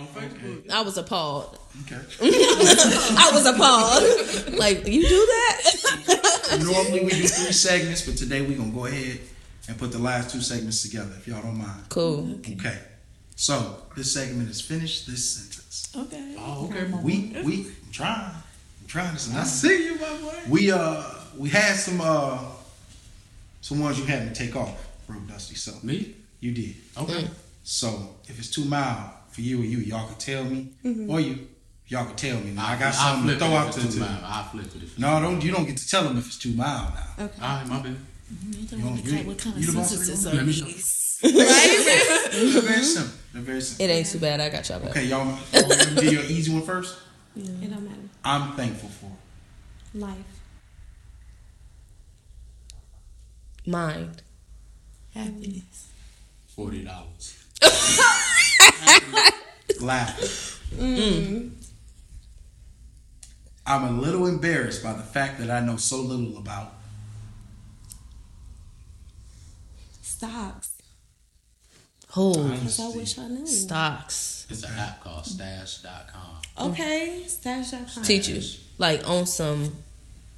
on Facebook. I was appalled. Okay. I was appalled. like you do that? Normally we do three segments, but today we're gonna go ahead and put the last two segments together, if y'all don't mind. cool. Okay. So this segment is finished. This sentence. Okay. Oh, okay. We we I'm trying. I'm trying to. I see you, my boy. We uh we had some uh some ones you had to take off, bro Dusty. So Me? you did. Okay. So if it's too mild for you mm-hmm. or you, y'all can tell me, or you, y'all can tell me. Now I got I'll something to throw out to. it's too mild. I'll flip it. if- no, don't you don't get to tell them if it's too mild now. Okay. All right, my bad. Mm-hmm. You don't You want don't- to you- cut what kind of you the boss of the sentences are Let me know. these? They're very simple. They're very simple. It ain't too bad. I got y'all back. Okay, y'all. y'all want me to give you an easy one first. Yeah. It don't matter. I'm thankful for. Life. Mind. Happiness. Forty dollars. Laughing. Mm. I'm a little embarrassed by the fact that I know so little about. Stocks. Oh, Because I wish I knew. stocks. It's an app called Stash.com. Okay. Stash.com. Teach you like on some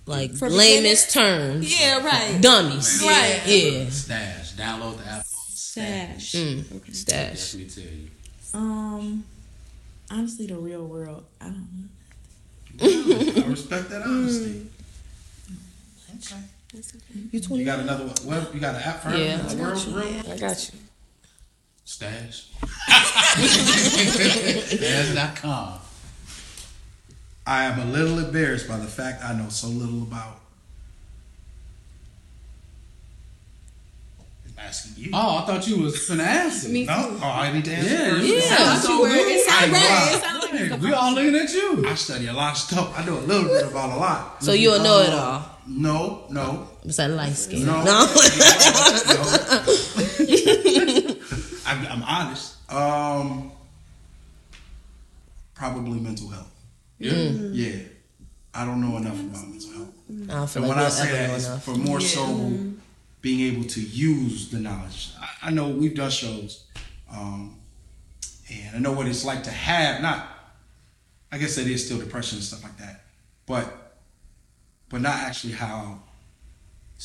like For lamest terms. Yeah, right. Dummies. Right. Yeah. Stash. Download the app. Stash. Mm. Okay. Stash. Let me tell you. Um, honestly, the real world. I don't know. I respect that honesty. Okay. That's okay. You You got another one? Well, you got an app for her? Yeah, That's I real, got you. real? I got you. Stash. Stash.com. I am a little embarrassed by the fact I know so little about. Asking you. Oh, I thought you was finna answer. Me no? too. Oh, I need to answer Yeah, first. you Yeah. sound so You were- good. It I sounded right. gonna It sounded like Hey, it was we all looking at you. I study a lot of stuff. I know a little bit about a lot. So you a know it all. No, no, It's that light skin. no. No. no. I'm, I'm honest. Um, probably mental health. Yeah. Yeah, I don't know enough about mental health. I don't feel And like when I say that, know it's enough. for more so being able to use the knowledge. I, I know we've done shows, um, and I know what it's like to have not. I guess that is still depression and stuff like that, but but not actually how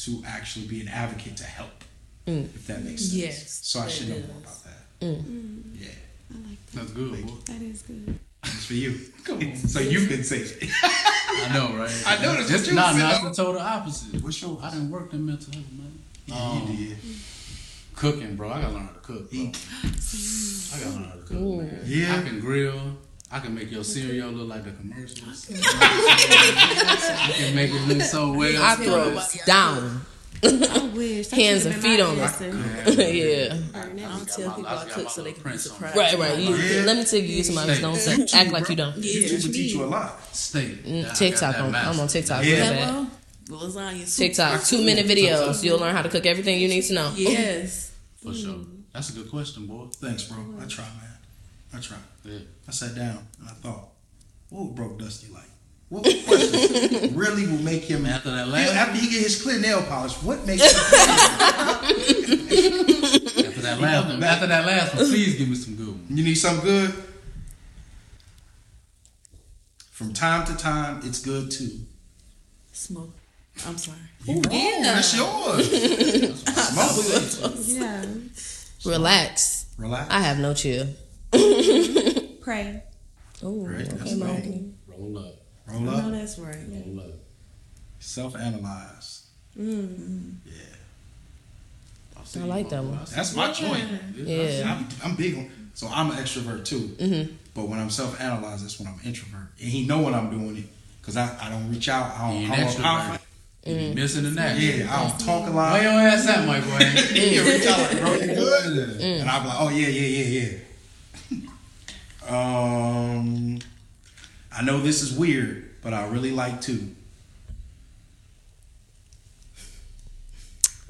to actually be an advocate to help, if that makes sense. Yes, So I that should know more about that. Mm. Yeah, I like that. That's good, boy. That is good. it's for you. so you can say it. I know, right? I know that's what Just you nah, nah, the total opposite. What's yours? I didn't work in mental health, man. Yeah, Um, you did. Cooking, bro. I gotta learn how to cook, bro. I gotta learn how to cook, man. Yeah. I can grill. I can make your cereal look like the commercials. I can make it look so well. I throw down. I wish. That Hands and feet on it. answer. yeah. Now I I'm tell people I cook so they can be surprised. Right, right. You, Yeah. Let me tell you somebody don't say, act like you don't. YouTube will teach you a lot. State. Mm, TikTok. I'm, I'm on TikTok. Yeah. Really bad. Well, lasagna. soup. TikTok. Two minute videos. You'll learn how to cook everything you need to know. Yes. For sure. That's a good question, boy. Thanks, bro. I try, man. I try. Yeah. I sat down and I thought, what would broke Dusty like? What question really will make him After that He- last, after he get his clear nail polish? What makes him after that last one, after that last one, please give me some good ones. You need something good? From time to time, it's good too. Smoke. I'm sorry. You wrong. That's yours. Smoke. Yeah. Relax. Relax. I have no chill. Pray. Oh, Right, that's okay, right. Roll up. Roll up. No, up. that's right. Roll up. Self-analyze. Mm. Yeah. see I like that bro. one. That's you. my joint. Yeah. I'm, I'm big on. So I'm an extrovert too. Mm-hmm. But when I'm self-analyzed, that's when I'm introvert. And he know when I'm doing it because I, I don't reach out. I don't. I'm a extrovert. You missing the next. Yeah, I don't talk a lot. Where your ass at, my boy? He reach out like, bro, you good? And I'm like, oh yeah, yeah, yeah, yeah. um, I know this is weird, but I really like to.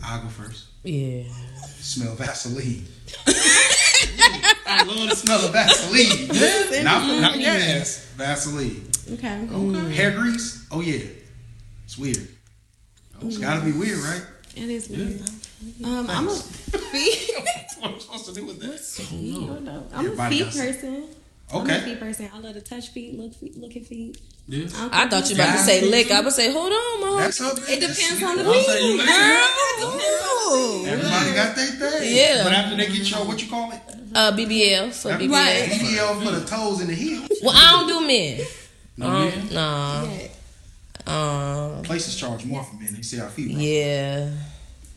I'll go first. Yeah. Smell Vaseline. I love the smell of Vaseline. not not gas. Vaseline. Okay. Hair grease. Oh yeah, it's weird. It's got to be weird, right? It is weird. Um, I'm a feet. what am I supposed to do with that? I don't know. I'm Everybody a feet got some. person. I'm a Okay. feet person. I love to touch feet, look feet, look at feet. Yeah. I thought you were about to say lick. I would say, hold on, my That's up. It depends on the I'll say feet. girl. Everybody got their thing. Yeah. But after they get your what you call it? Uh, BBL for BBL. Right. BBL for the toes and the heels. Well, I don't do men. No, Um, man. nah. Um, Places charge more for men. They see our feet. Bro. yeah.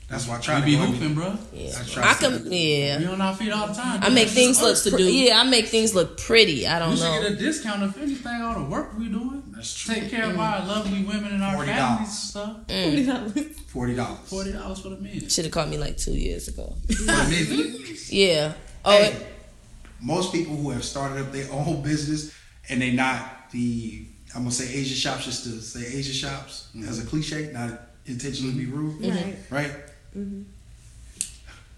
That's why I try We to be go every- hooping, bro. Yeah. I try I to can. Yeah. We on our feet all the time. I make That's things look. to do. yeah, I make things look pretty. I don't should know. get a discount if anything. All the work we doing. That's true. Take care of our lovely women and our $40. families and stuff. Mm. Forty dollars. Forty dollars for the men. Should have called me like two years ago. Yeah. Oh, Hey, it- most people who have started up their own business and they not the I'm gonna say Asian shops just to say Asian shops as a cliche, not intentionally be rude, Right. right? Mm-hmm.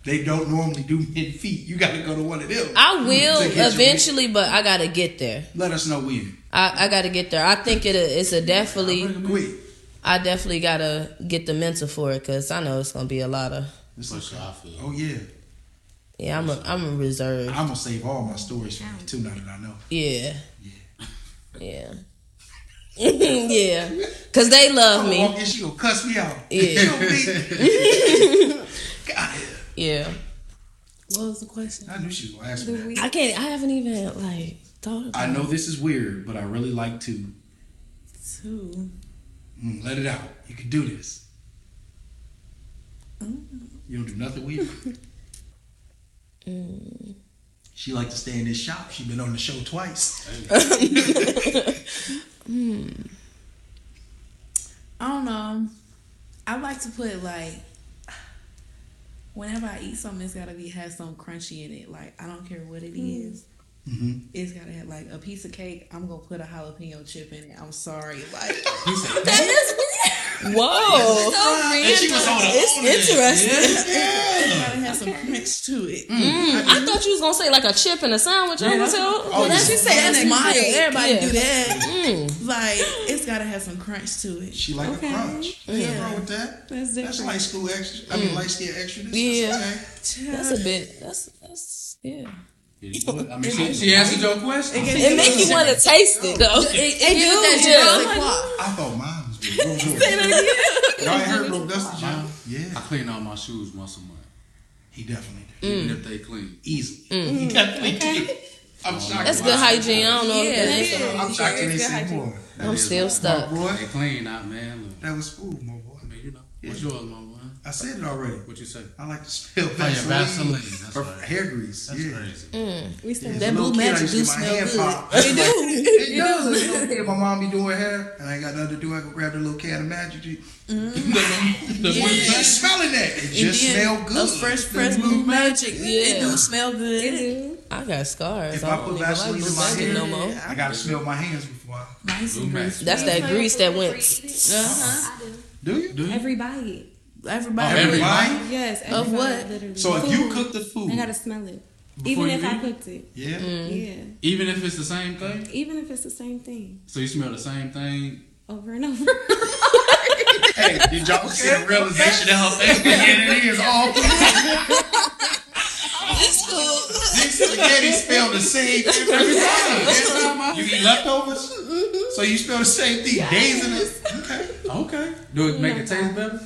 They don't normally do mid feet. You got to go to one of them. I will to get your- eventually, but I gotta get there. Let us know when. I, I gotta get there. I think it it's a definitely. Quick. I definitely gotta get the mental for it because I know it's gonna be a lot of. It's For like, sure, I oh yeah, Yeah, I'm a I'm a reserve. I'm gonna save all my stories for you too. Now that I know. Yeah. Yeah. yeah. Yeah, cause they love I'm walk me. in, she gonna cuss me out. Yeah. You know me? God, Yeah. What was the question? I knew she was gonna ask me. that. I can't. I haven't even like thought about. I know this is weird, but I really like to Two. Mm, let it out. You can do this. You don't do nothing weird. She like to stay in this shop. She been on the show twice. I don't know. I like to put like whenever I eat something, it's gotta be have some crunchy in it. Like I don't care what it is. Mhm. It's gotta have like a piece of cake. I'm gonna put a jalapeno chip in it. I'm sorry, like that is weird. Whoa. And she was on the It's interesting. It gotta have some crunch to it. Mm, I thought you was gonna say like a chip and a sandwich. I was like, oh, Oh, That's yeah. just say that's mild. Everybody Yeah. do that. mm. Like it's gotta have some crunch to it. She like Okay. a crunch. Ain't nothing wrong with that. That's That's different. light school extra. I mean, light skin extra. That's Yeah. okay. That's a bit. That's that's yeah. I mean, she, she answered your question. It make you want to taste it though. It, it, give you that chill. I thought mine was good. What was? Y'all ain't heard Bro Dusty John? Yeah, I clean all my shoes once a month, he definitely did. Mm. even if they clean. Easily. He definitely did. I'm shocked. That's good hygiene. I don't know. Yeah, if yeah. I'm shocked they good say hygiene. more. That I'm still stuck. Boy, They clean out, man. Look, that was smooth, my boy. I mean, you know, what's yours, my boy? I said it already. What you say? I like to smell Oh, yeah, Vaseline. Vaseline. That's or right. hair grease. That's yeah. crazy. We still That little blue kid, I magic used to do my smell good. popped. It do. It does. As a little kid, my mom be doing hair, and I ain't got nothing to do. I go grab the little can of magic. Juice. The What blue you smelling that? It just And smell good. A fresh, fresh blue magic. Yeah. It do smell good. It do. I got scars. If I I don't put even like Vaseline in my hair, no more. I gotta smell my hands before. I, Nice Blue and That's that grease that went. Uh huh. I do. do you? Do you? Every bite. Everybody. Every Everybody? Yes. Every Of what? Literally. So if you Food. cook the food, I gotta smell it. Even you if I cooked it. yeah. Mm-hmm. Yeah. Even if it's the same thing? Even if it's the same thing. So you smell the same thing? Over and over. Hey, did y'all see the realization of her face? Yeah, it is all. These spaghetti spell the same every time. Every time I- You eat leftovers, mm-hmm. so you spell the same thing days in it. Okay. Okay. Do it make it taste better?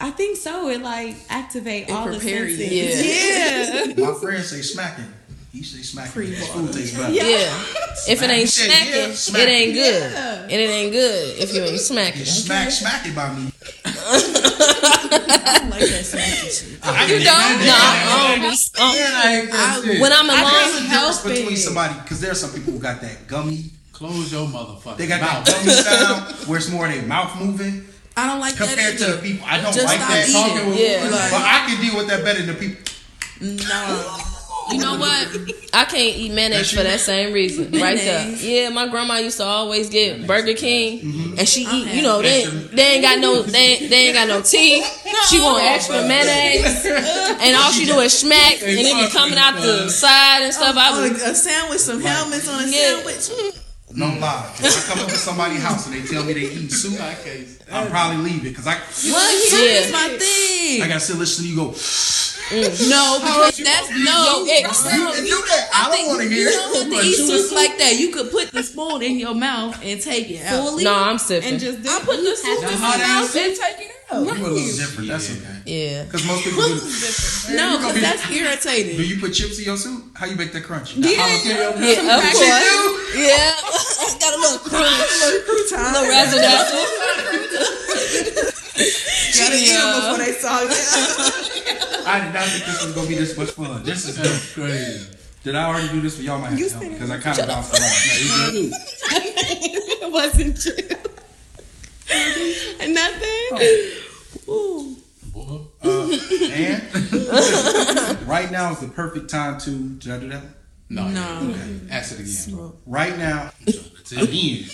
I think so. It like activate all the prepare you. senses. Yeah. Yeah. My friend say smacking. He say smacking. His food tastes better. Yeah. If it ain't He said, yeah, smacking, smack it ain't it. good. And it ain't good if you ain't smacking. You smack, smack it by me. I don't like that smacky shit. I You don't? No, I don't be. Man, oh. I hate when I'm There's a alone, difference help between it. somebody because there are some people who got that gummy. Close your motherfucker. They got mouth. that gummy sound where it's more their mouth moving I don't like that. compared that to either. people. I don't Just like that. eating. Talking with Yeah. like, But I can deal with that better than the people. No. you know what? I can't eat mayonnaise That's for that same reason, right there. Yeah, my grandma used to always get Burger King, Mm-hmm. and she eat. You know, they they ain't got no they ain't, they ain't got no teeth. She want extra mayonnaise, and all she do is smack, and it be coming out the side and stuff. I was a, a sandwich, some helmets on a Yeah. sandwich. No mm. lie. If I come up to somebody's house and they tell me they eat soup, I can't. Probably leave it because I What? Soup Yeah. is my thing. I gotta sit listen to you go. Mm. No, because that's no. Yo. You don't- you don't- I don't want to hear. You don't have to eat you soup like that. You could put the spoon in your mouth and take it out. Fully No, I'm sipping. and just do I put the soup in my mouth and take it out. You a little different. That's okay. yeah. Because most people do. No, because that's Do irritating. Do you put chips in your soup? How you make that crunchy? Yeah, Yeah, of course. Yeah. Got a little crunch. crouton. little razzle dazzle. Gotta eat them before they saw it. I did not think this was gonna be this much fun. This is That's crazy. Did I already do this for y'all? Might have to help because I kind of bounced around. it wasn't true. Nothing. Ooh. Boy. Uh, and right now is the perfect time to. Did I do that? No. No. Okay. Ask it again. Right now, That's it. again.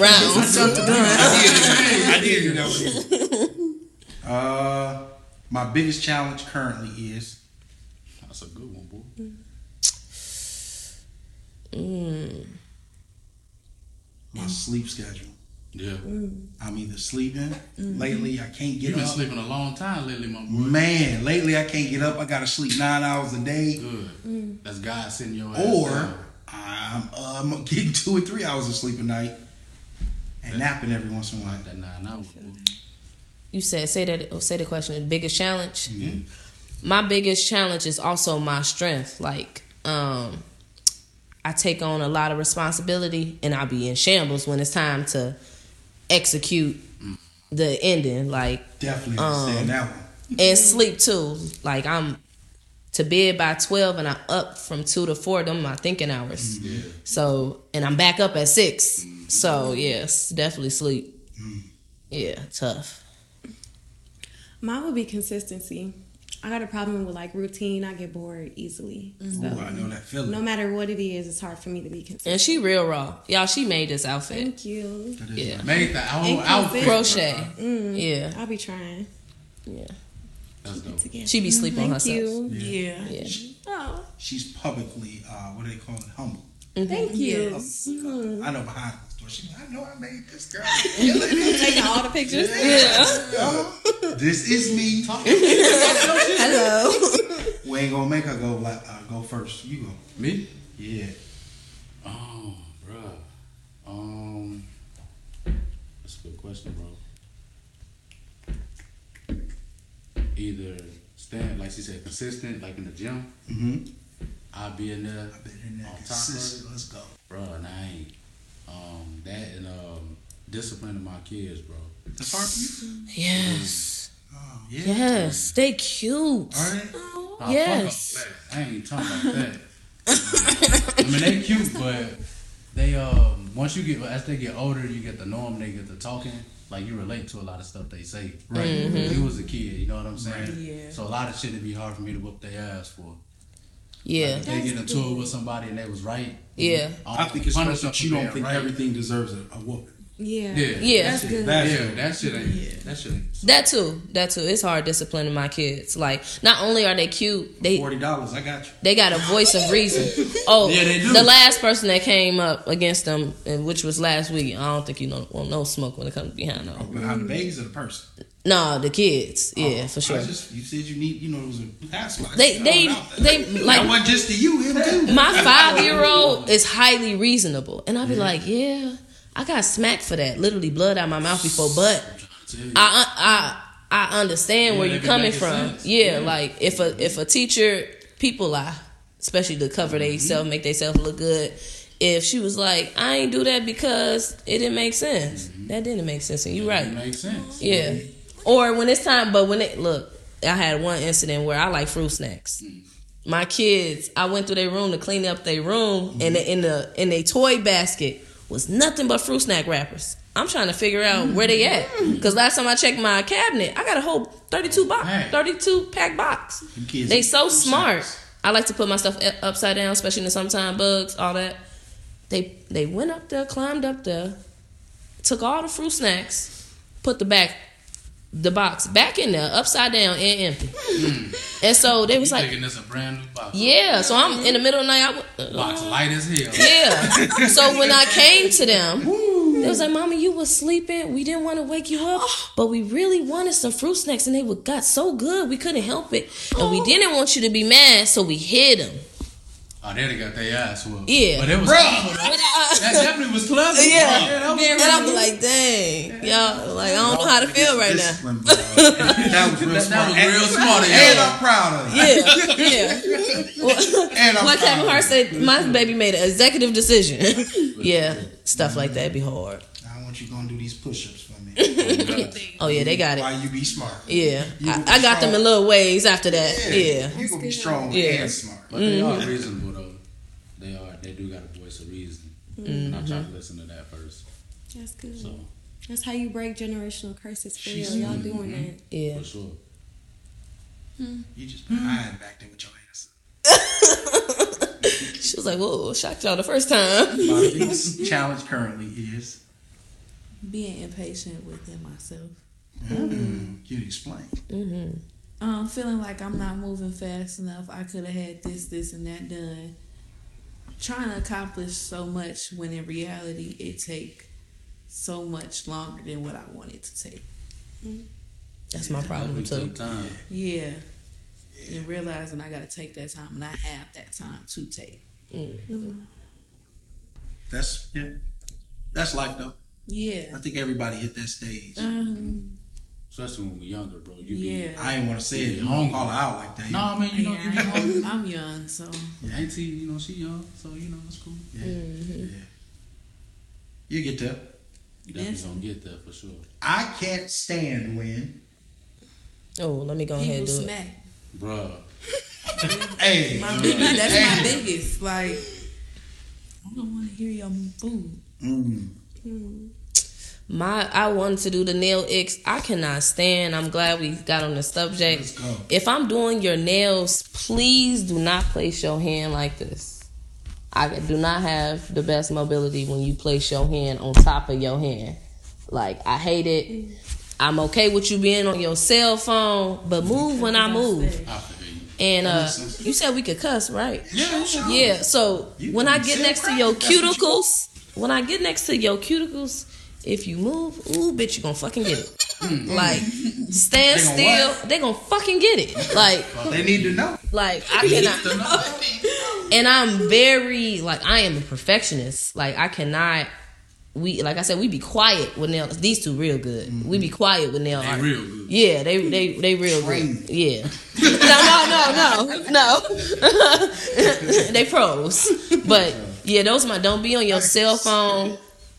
Rounds. I did do that one. Uh, my biggest challenge currently is That's a good one, boy. my sleep schedule. Yeah. Mm. I'm either sleeping mm-hmm. lately. I can't get You've been up. sleeping a long time lately, my boy. Man, lately I can't get up. I gotta sleep nine hours a day, Good. Mm. That's God sending your ass. or down. I'm, uh, I'm getting two or three hours of sleep a night and napping every once in a while. that nine hours. You said say that. oh, Say the question. The biggest challenge. Mhm. My biggest challenge is also my strength. Like, um, I take on a lot of responsibility, and I'll be in shambles when it's time to execute the ending. Like, Definitely Um, that one. and sleep too. Like, I'm to bed by twelve, and I'm up from two to four. Them my thinking hours. Yeah. So, and I'm back up at six. So, yes, definitely sleep. Yeah, tough. Mine would be consistency. I got a problem with like routine. I get bored easily. So Ooh, I know that feeling. no matter what it is, it's hard for me to be consistent. And she real raw. Y'all, she made this outfit. Thank you. That is Yeah. nice. Made the whole And outfit. Crochet. Mm, Yeah. I'll be trying. Yeah. That's dope. She be sleeping on Thank herself. you. Yeah. Yeah. Oh, She's publicly, uh, what do they call it? Humble. thank you. Yes. Mhm. I know behind the door. She, I know I made this girl. Taking all the pictures. Yeah. this is me. Hello. We ain't gonna make her go like uh, go first. You go. Me? Yeah. Oh, bruh. Um, that's a good question, bro. Either stand, like she said, consistent, like in the gym. Mm-hmm. I'll be in there, I've been in there On top of consistent. Let's go. bro, and I ain't. Um, that and um, disciplining my kids, bro. That's hard for you. Yes. Oh yeah. Yes. They cute. All right. Nah, Yes. fuck all that. I ain't talking about that. I mean, they cute, but they um once you get as they get older, you get the norm. They get the talking. Like you relate to a lot of stuff they say. Right. Mm-hmm. You was a kid, you know what I'm saying? Right. Yeah. So a lot of shit would be hard for me to whoop their ass for. Yeah. If they get into it with somebody and they was right. Yeah. I think it's punish that you don't think right. everything deserves a, a whooping. Yeah. Yeah. Yeah. That's good. That's Yeah, that shit ain't. Yeah, that shit ain't. That too. That too. It's hard disciplining my kids. Like, not only are they cute, they Forty dollars. I got you. they got a voice of reason. Oh, Yeah, they do. the last person that came up against them, and which was last week. I don't think you know want no smoke when it comes behind them. Behind the babies or the person. No, the kids. Yeah, Oh, for I sure. just you said you need. You know, it was a. They they there. they like wasn't just to you. Him too. my five year old is highly reasonable, and I'll be like, yeah, I got smacked for that. Literally blood out my mouth before, but I I I understand Yeah, where you're coming from. Yeah, Yeah. like if a if a teacher people lie, especially to cover Mm-hmm. themselves, make themselves look good. If she was like, I ain't do that because it didn't make sense. That didn't make sense, and you're right. It makes sense. Yeah. Or when it's time, but when it look, I had one incident where I like fruit snacks. My kids, I went through their room to clean up their room, and in the in their toy basket was nothing but fruit snack wrappers. I'm trying to figure out where they at because last time I checked my cabinet, I got a whole 32 box, Hey. 32 pack box. They so smart. snacks. I like to put my stuff upside down, especially in the summertime bugs, all that. They they went up there, climbed up there, took all the fruit snacks, put the back the box back in there, upside down and empty. Hmm. And so they was You like, thinking this a brand new box? "Yeah." So I'm in the middle of the night. I went, uh, Box light as hell. yeah. So when I came to them, They was like, "Mama, you was sleeping. We didn't want to wake you up, but we really wanted some fruit snacks, and they were got so good we couldn't help it, and we oh. didn't want you to be mad, so we hid them." Oh, they done got their ass whooped. Yeah. But it was clever. That definitely was clever. Yeah. that was And. I'm like, "Dang, y'all, like I don't know how to feel right now." That was real That- that smart. was And- real smart of And. I'm proud of it. Yeah, yeah. Well, And I'm What proud Kevin Hart said, my baby made an executive decision. yeah, stuff like that be hard. I want you gonna do these push-ups for me. Oh yeah, they got it. While you be smart. Yeah, You I, I be got them in little ways after that. Yeah, You gonna be strong Yeah. and smart. But they Mm-hmm. are reasonable though. They are. They do got a voice of reason. Mm-hmm. I'm trying to listen to that first. That's good. So That's how you break generational curses for real. Y'all doing that. yeah. for sure. You just been hiding back there with your ass. She was like, "Whoa, shocked y'all the first time." My biggest challenge currently is Being impatient within myself. mm, you explain. Mm-hmm. Um, feeling like I'm not moving fast enough. I could have had this, this, and that done. Trying to accomplish so much when in reality it take so much longer than what I want it to take. Mm-hmm. That's my problem too. take time. Yeah. And realizing I gotta take that time and I have that time to take. Mm-hmm. Mm-hmm. That's yeah. That's life though. Yeah. I think everybody hit that stage. Um, Especially when we younger, bro. You yeah. be I ain't want to say it. You don't call her out like that. No, I mean you know you be Yeah, hungry. I'm, I'm young, so Auntie, you know she young, so you know it's cool. Yeah. Mm-hmm. yeah. You get there. You definitely gonna get there for sure. I can't stand when. Oh, let me go ahead and do it. smack. Bruh. Hey, My big, that's my biggest. Like, I don't want to hear your food. Mm. My, I wanted to do the nail X. I cannot stand. I'm glad we got on the subject. Let's go. If I'm doing your nails, please do not place your hand like this. I do not have the best mobility when you place your hand on top of your hand. Like I hate it. I'm okay with you being on your cell phone, but move when I move. I feel you. And uh, you said we could cuss, right? Yeah, sure. Yeah. So when I get next to your That's what you cuticles, when I get next to your cuticles, if you move, ooh, bitch, you gonna fucking get it. Mm. Like stand They still, what? they gonna fucking get it. Like, They need to know. like I cannot. And I'm very like I am a perfectionist. Like I cannot. We like I said, we be quiet with nail. These two real good. Mm-hmm. We be quiet nail They art. real good. Yeah, they they they real Trained. good. Yeah. no, no, no, no, no. they pros. But yeah, those are my don't be on your cell phone.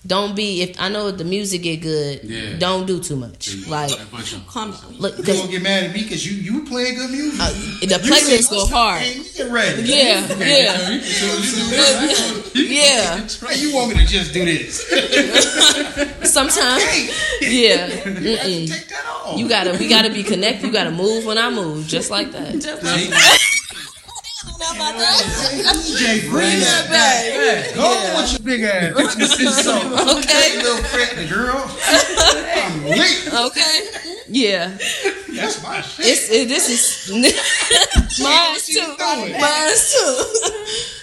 Don't be if I know the music get good. Yeah. Don't do too much. Like That push 'em. Calm down. look, You 'cause, gonna get mad at me because you you playing good music. uh, the You playlist go hard. Hey, you get ready. Yeah, yeah, You can do yeah. Hey, you want me to just do this? Sometimes, yeah. you take that off. You gotta, we gotta be connected. You gotta move when I move, just like that. just like that. DJ, bring that back. Go with your big ass. so, Okay. little girl. I'm. Okay. Yeah. That's my shit. It's it, this is mine too. Mine too.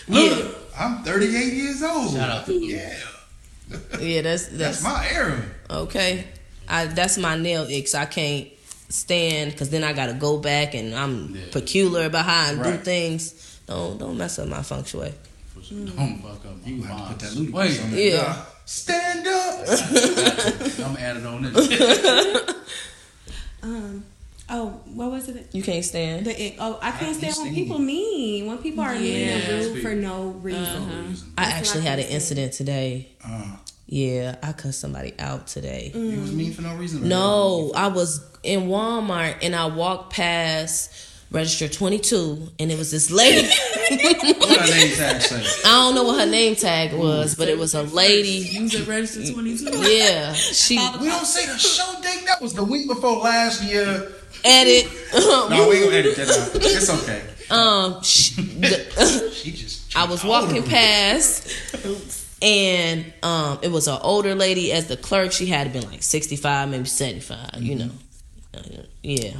Look, I'm 38 years old. Shout out to. Yeah, Yeah, that's that's that's my era. okay. I that's my nail icks. I can't stand because then I gotta go back and I'm Yeah. peculiar about how I do things. Don't don't mess up my feng shui. For. Don't fuck up You have to put that vibes. Wait, on there. Yeah. Stand up. I'm added on this. Um. Oh, what was it? You can't stand. The oh, I can't I stand when understand. people mean when people are mean Yeah. and rude for no reason. I actually I had an can't incident today. Uh, Yeah, I cussed somebody out today. you was mean for no reason. No, I was in Walmart and I walked past register 22 and it was this lady. What her name tag? I don't know what her name tag was, but it was a lady. Use it register 22. Yeah, she We don't say the show date. That was the week before last year. edit. No, we gonna edit that out. It's okay. um, sh the, She just. I was walking past, and um, it was an older lady as the clerk. She had been like sixty five, maybe seventy five. You know, Yeah.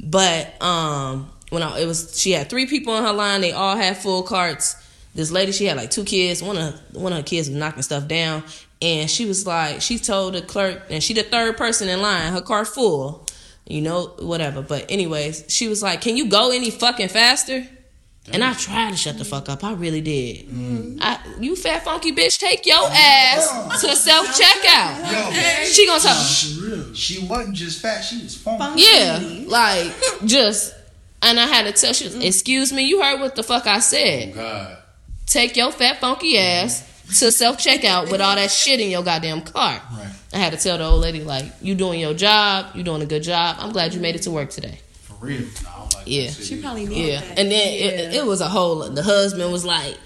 But um, when I it was, she had three people on her line. They all had full carts. this lady she had like two kids. One of one of her kids was knocking stuff down, and she was like, she told the clerk, and she the third person in line. Her car full, you know, whatever. But anyways, she was like, "Can you go any fucking faster?" And I tried to shut the fuck up. I really did. I, you fat funky bitch, take your ass to self checkout. She gonna tell. she she wasn't just fat; she was funky. Yeah, like just. And I had to tell she was, mm-hmm. excuse me, you heard what the fuck I said. Oh, God. Take your fat funky ass to self checkout with all that shit in your goddamn car. Right. I had to tell the old lady like, you doing your job, you doing a good job. I'm glad you made it to work today. For real. Nah, I don't like Yeah. that shit She probably needed Yeah, that. and then it, it was a whole. The husband was like,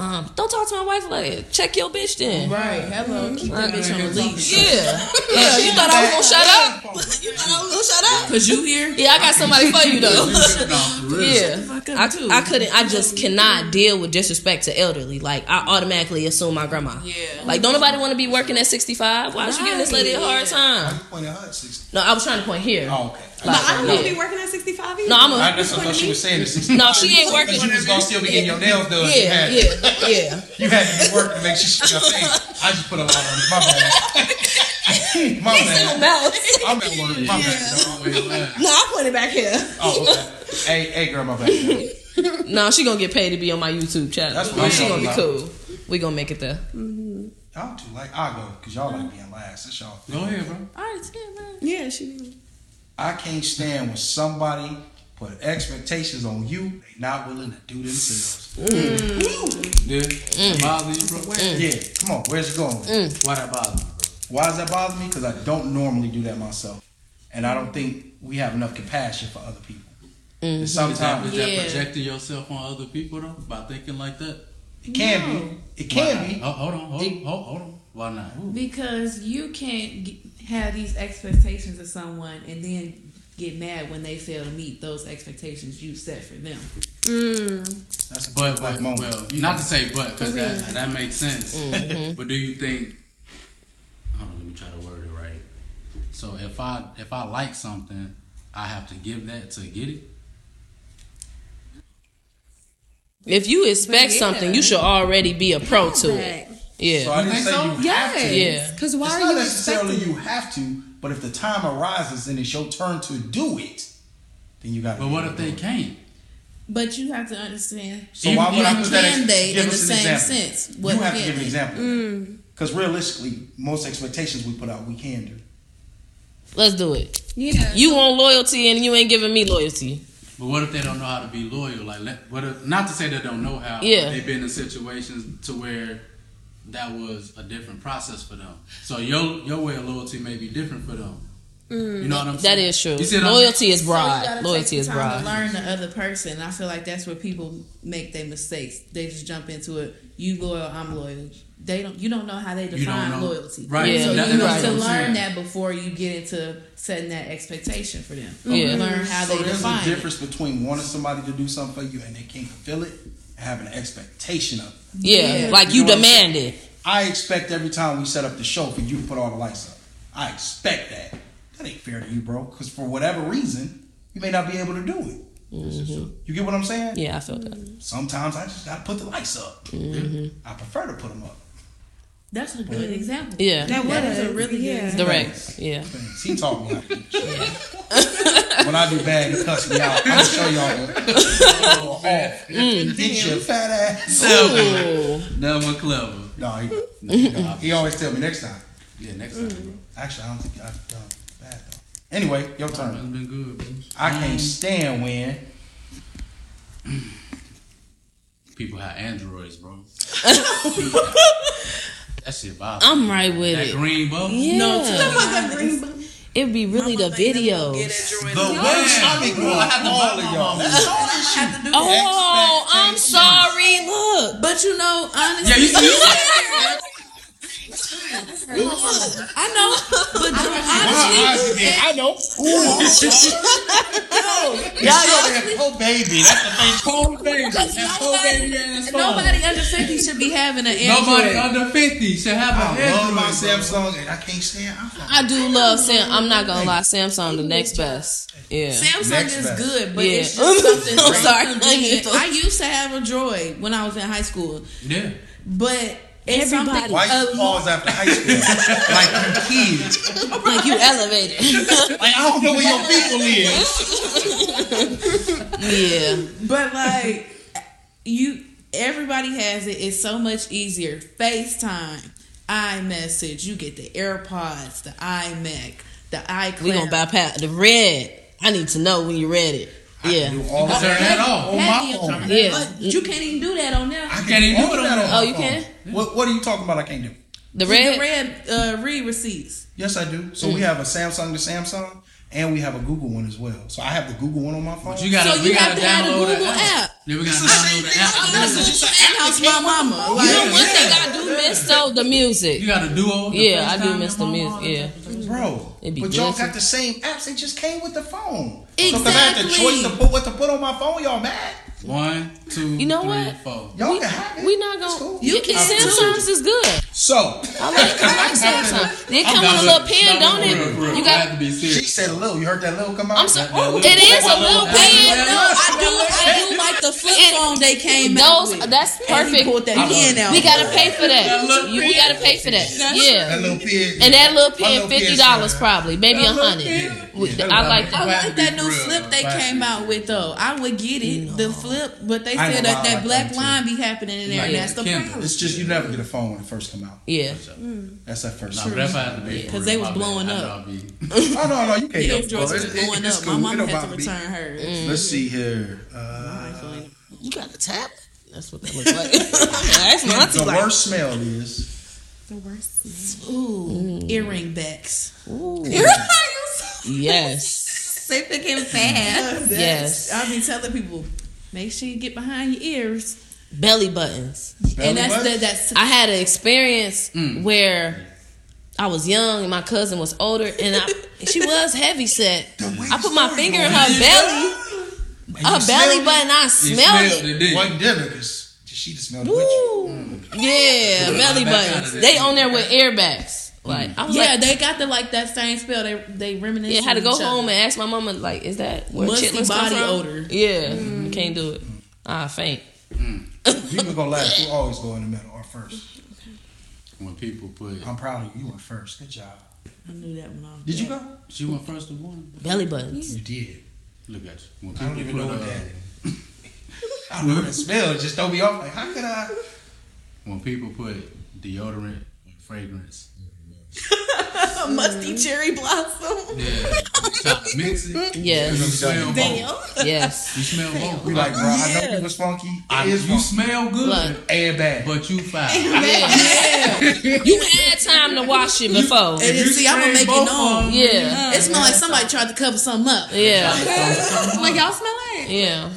um, "Don't talk to my wife like that. Check your bitch then." Right. Hello. Keep that bitch on the leash. Yeah, yeah. You thought I was gonna shut up? You thought I was gonna shut up? Cause you here? Yeah, I got somebody for you though. Nah, for real. Yeah, I, too. I couldn't. I just cannot deal with disrespect to elderly. Like I automatically assume my grandma. Yeah. Like don't nobody want to be working at sixty five. Why is she giving this lady a hard time? Pointed at 60. No, I was trying to point here. Oh, okay. But I don't need to be working at 65 either. No, I'm I a. just thought she was saying No, she ain't working. Because you was gonna still be getting your nails done. you Yeah, had, yeah, yeah. You had to be working to make sure she got paid. I just put a lot on it. My bad. My bad. Mouth. I'm at work. My bad. dog. No, I put it back here. Oh, okay. Hey, hey, girl, my bad. No, she gonna get paid to be on my YouTube channel. That's what she gonna be cool. We gonna make it there. Y'all too like I go because y'all like being last. That's y'all. Go ahead, bro. All right, ten, man. Yeah, she. I can't stand when somebody put expectations on you they not willing to do themselves. Mm. Mm. Yeah. Mm. Bother you, bro? Mm. Yeah, come on, where's it going? Why that bother you, bro? Why does that bother me? Because I don't normally do that myself, and I don't think we have enough compassion for other people. And Is that, Sometimes is that Yeah. projecting yourself on other people though by thinking like that? It can be. It can Why be. Oh, hold on, hold on, hold, hold on. Why not? Ooh. Because you can't have these expectations of someone and then get mad when they fail to meet those expectations you set for them. That's a But, but moment. well, not to say but because that that makes sense. Mm-hmm. But do you think? Hold on, let me try to word it right. So if I if I like something, I have to give that to get it. If you expect Yeah. something, you should already be a pro to it. Yeah. So I didn't say so? you have to. Yeah. Because why it's are not you necessarily expecting? you have to, but if the time arises and it's your turn to do it, then you got. But what if they can't? But you have to understand. So why would I even put that? can ex- they give in the us an same example. sense? What you have to can give an example. Mm. Because realistically, most expectations we put out, we can do. Let's do it. Yeah. You want loyalty and you ain't giving me loyalty. But what if they don't know how to be loyal? Like, what if, not to say they don't know how. Yeah. They've been in situations to where that was a different process for them. So your your way of loyalty may be different for them. Mm, you know what I'm That saying? is true. You see what I'm- Loyalty is broad. gotta Loyalty take is broad. To learn the other person. I feel like that's where people make their mistakes. They just jump into it. You loyal, I'm loyal. They don't. You don't know how they define loyalty. Right. Yeah, So that- you need that's to learn saying. that before you get into setting that expectation for them. Yeah. Learn how so they there's define a it. difference between wanting somebody to do something for you and they can't fulfill it, and having an expectation of it. Yeah, Yeah. like You you know demand it. I expect every time we set up the show for you to put all the lights up. I expect that. That ain't fair to you, bro. Because for whatever reason, you may not be able to do it. Mm-hmm. You get what I'm saying? Yeah, I feel that. Sometimes I just gotta put the lights up. Mm-hmm. I prefer to put them up. That's a good example. Yeah. That That is a was, really good yeah. example. Direct. Yeah. Thanks. He taught me how to when I do bad, he cuss me out. I'm gonna show y'all. Oh, off. Mm. Get your fat ass. Ooh. Never clever. No, he, no, he always tell me next time. Yeah, next time. bro. Mm-hmm. Actually, I don't think I've done bad though. Anyway, your It's turn. been good, bro. I can't stand when People have androids, bro. that shit bothers I'm me. right with that it. green bubble. Yeah. No, to be honest, It'd be really the videos. the worst I mean, bro, I have all of y'all. That's all this shit. have to do Oh, I'm sorry. Look. But you know, honestly, Yeah, you see, you see I know. But My honestly, eyes again. I know. Y'all, Oh baby, that's the thing. Poor baby. That poor baby ass phone. nobody under fifty should be having an Nobody Android. under 50 should have I love my. Samsung, and I can't stand. iPhone. I do love Sam. I'm not gonna lie. Samsung the next best. Yeah. Samsung Next is best. good, but Yeah. it's just something I'm sorry. I used to have a Droid when I was in high school, Yeah. but it's Everybody. something. Why you a pause after high school? like you kids. like you elevated. Like I don't know where your people is. yeah. But like you everybody has it. It's so much easier. FaceTime, iMessage, you get the AirPods, the iMac, the iCloud. We gonna bypass the red. I need to know when you read it. Yeah. Do all You of can turn that that off. on my Heavy phone. on- Yeah. But you can't even do that on there. I can't even do it that on my Oh, you can? What What are you talking about? I can't do. The The red. red uh, read receipts. Yes, I do. So Mm. we have a Samsung to Samsung, and we have a Google one as well. So I have the Google one on my phone. But you gotta, So we you gotta have to have the Google app. app. Yeah, we gotta It's the same download the thing. app. I That's know. what you saying. House my mama. You Like, know one thing I do miss though the music. You got a duo. the Yeah, I do miss the mama, music, all that. Bro, It'd but y'all got the same apps. They just came with the phone. So 'cause I had the choice to put what to put on my phone. Y'all mad? One, two, You know three, what? four. Y'all We, can have it. we not gonna. cool. You You can can too. Samsung's is good. So I like, I like Samsung. They come with a little pen, don't no, it? real, real. You I got. have to be she said a little. You heard that little come out? I'm sorry. That It is a little little- pen. no, I do. I do like the flip It- phone they came out with. That's And he perfect. pulled that pen out. We gotta pay for That that. You, we gotta pay for that. That Yeah. little pin. And that little My pen, fifty dollars probably, maybe a hundred. pen. Yeah, I like I that. like that new flip they came out with though. I would get it, the flip, but they I said that that like black line be happening in there, and that's the Kindle. problem. It's just you never get a phone when it first come out. Yeah. That's mm. that first. Nah, but that's how it be. Because they was My bad. blowing I know up. I be- Oh no, no, you can't. Air help it, bro. Jordans was It- it- blowing it's up. cool. My It mom had to bother me. return hers. Let's mm-hmm. see here. Uh, You got the tap. That's what that looks like. That's the like. worst smell is The worst. Mm. Ooh, earring backs. Ooh. you Yes. say picking fast. Yes. I be telling people, make sure you get behind your ears. Belly buttons. belly and that's button. the, that's I had an experience Mm. where I was young and my cousin was older and I, she was heavy set. I put my finger in her belly, And her belly smelled button. I You smelled it. smelled it, didn't Well, you? you did because she just smelled it with you. Woo. Yeah, belly buttons. They there. on there with airbags. Like mm. I was yeah, like, they got the like that same spell. They they reminisce. yeah, had to go home other. and ask my mama like, is that where Musty chitlins come from? odor. Yeah, mm. I can't do it. I faint. You can go last. You always go in the middle or first. When people put, I'm proud of you. You went first. Good job. I knew that one off. Did you go? she went first to one. Belly buttons. You did. Look at you. When I don't people even know what uh, that is. I don't know what it smell. Just throw me off. Like, how could I? When people put deodorant and fragrance, musty hmm. cherry blossom. yeah, trying to mix it. Yes. You smell Damn. both. Yes. You smell both. We like, bro. I know you was funky. I, is you funky. smell good, Look. and bad. but you foul. You had time to wash it before. And then, see, I'm gonna make it known. of them, Yeah. It smells like somebody tried to cover something up. Yeah. Like y'all smell like. Yeah.